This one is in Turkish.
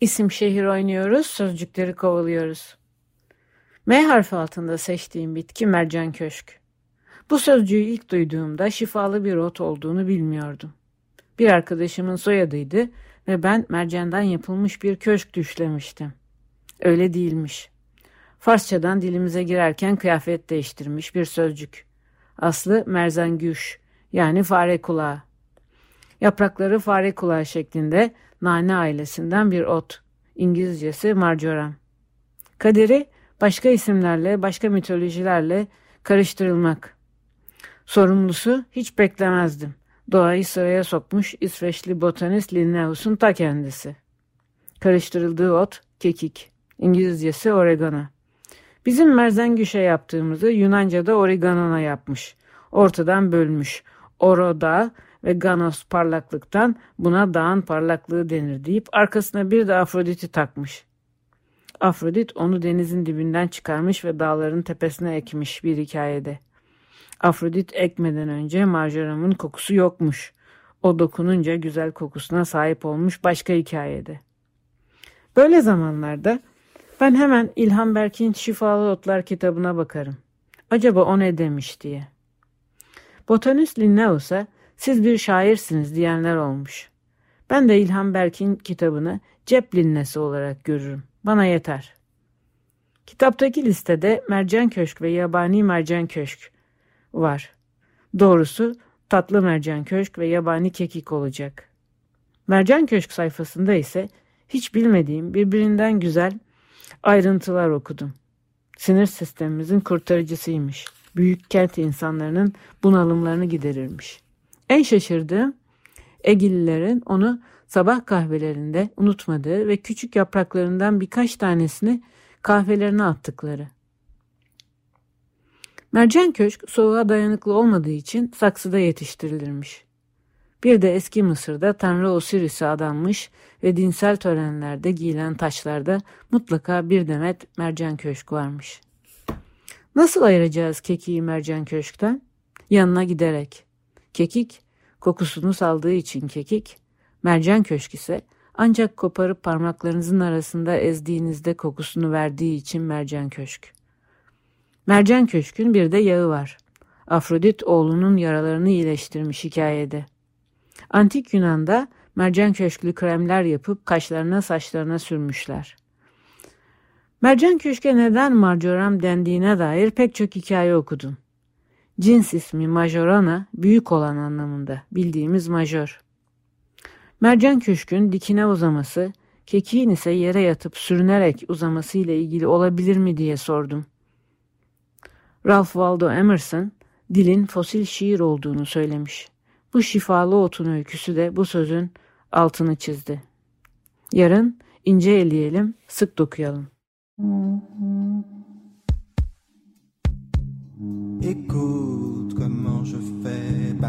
İsim şehir oynuyoruz, sözcükleri kovalıyoruz. M harfi altında seçtiğim bitki mercan köşk. Bu sözcüğü ilk duyduğumda şifalı bir ot olduğunu bilmiyordum. Bir arkadaşımın soyadıydı ve ben mercandan yapılmış bir köşk düşlemiştim. Öyle değilmiş. Farsçadan dilimize girerken kıyafet değiştirmiş bir sözcük. Aslı merzengüş yani fare kulağı. Yaprakları fare kulağı şeklinde nane ailesinden bir ot. İngilizcesi marjoram. Kaderi başka isimlerle, başka mitolojilerle karıştırılmak. Sorumlusu hiç beklemezdim. Doğayı sıraya sokmuş İsveçli botanist Linnaeus'un ta kendisi. Karıştırıldığı ot kekik. İngilizcesi oregano. Bizim merzengüşe yaptığımızı Yunanca'da oreganona yapmış. Ortadan bölmüş. Oro dağ ve ganos parlaklıktan buna dağın parlaklığı denir deyip arkasına bir de Afrodit'i takmış. Afrodit onu denizin dibinden çıkarmış ve dağların tepesine ekmiş bir hikayede. Afrodit ekmeden önce marjoramın kokusu yokmuş. O dokununca güzel kokusuna sahip olmuş başka hikayede. Böyle zamanlarda ben hemen İlhan Berk'in Şifalı Otlar kitabına bakarım. Acaba o ne demiş diye. Botanist Linnaeus'a siz bir şairsiniz diyenler olmuş. Ben de İlhan Berk'in kitabını cep linnesi olarak görürüm. Bana yeter. Kitaptaki listede mercan köşk ve yabani mercan köşk var. Doğrusu tatlı mercan köşk ve yabani kekik olacak. Mercan köşk sayfasında ise hiç bilmediğim birbirinden güzel ayrıntılar okudum. Sinir sistemimizin kurtarıcısıymış. Büyük kent insanlarının bunalımlarını giderirmiş. En şaşırdığım Egililerin onu sabah kahvelerinde unutmadığı ve küçük yapraklarından birkaç tanesini kahvelerine attıkları. Mercan köşk soğuğa dayanıklı olmadığı için saksıda yetiştirilirmiş. Bir de eski Mısır'da Tanrı Osiris'e adanmış ve dinsel törenlerde giyilen taşlarda mutlaka bir demet mercan köşk varmış. Nasıl ayıracağız kekiği mercan köşkten? Yanına giderek. Kekik, kokusunu saldığı için kekik, mercan köşk ise ancak koparıp parmaklarınızın arasında ezdiğinizde kokusunu verdiği için mercan köşk. Mercan köşkün bir de yağı var. Afrodit oğlunun yaralarını iyileştirmiş hikayede. Antik Yunan'da mercan köşklü kremler yapıp kaşlarına saçlarına sürmüşler. Mercan köşke neden marjoram dendiğine dair pek çok hikaye okudum. Cins ismi majorana büyük olan anlamında bildiğimiz majör. Mercan köşkün dikine uzaması, kekiğin ise yere yatıp sürünerek uzaması ile ilgili olabilir mi diye sordum. Ralph Waldo Emerson dilin fosil şiir olduğunu söylemiş. Bu şifalı otun öyküsü de bu sözün altını çizdi. Yarın ince eleyelim, sık dokuyalım. Je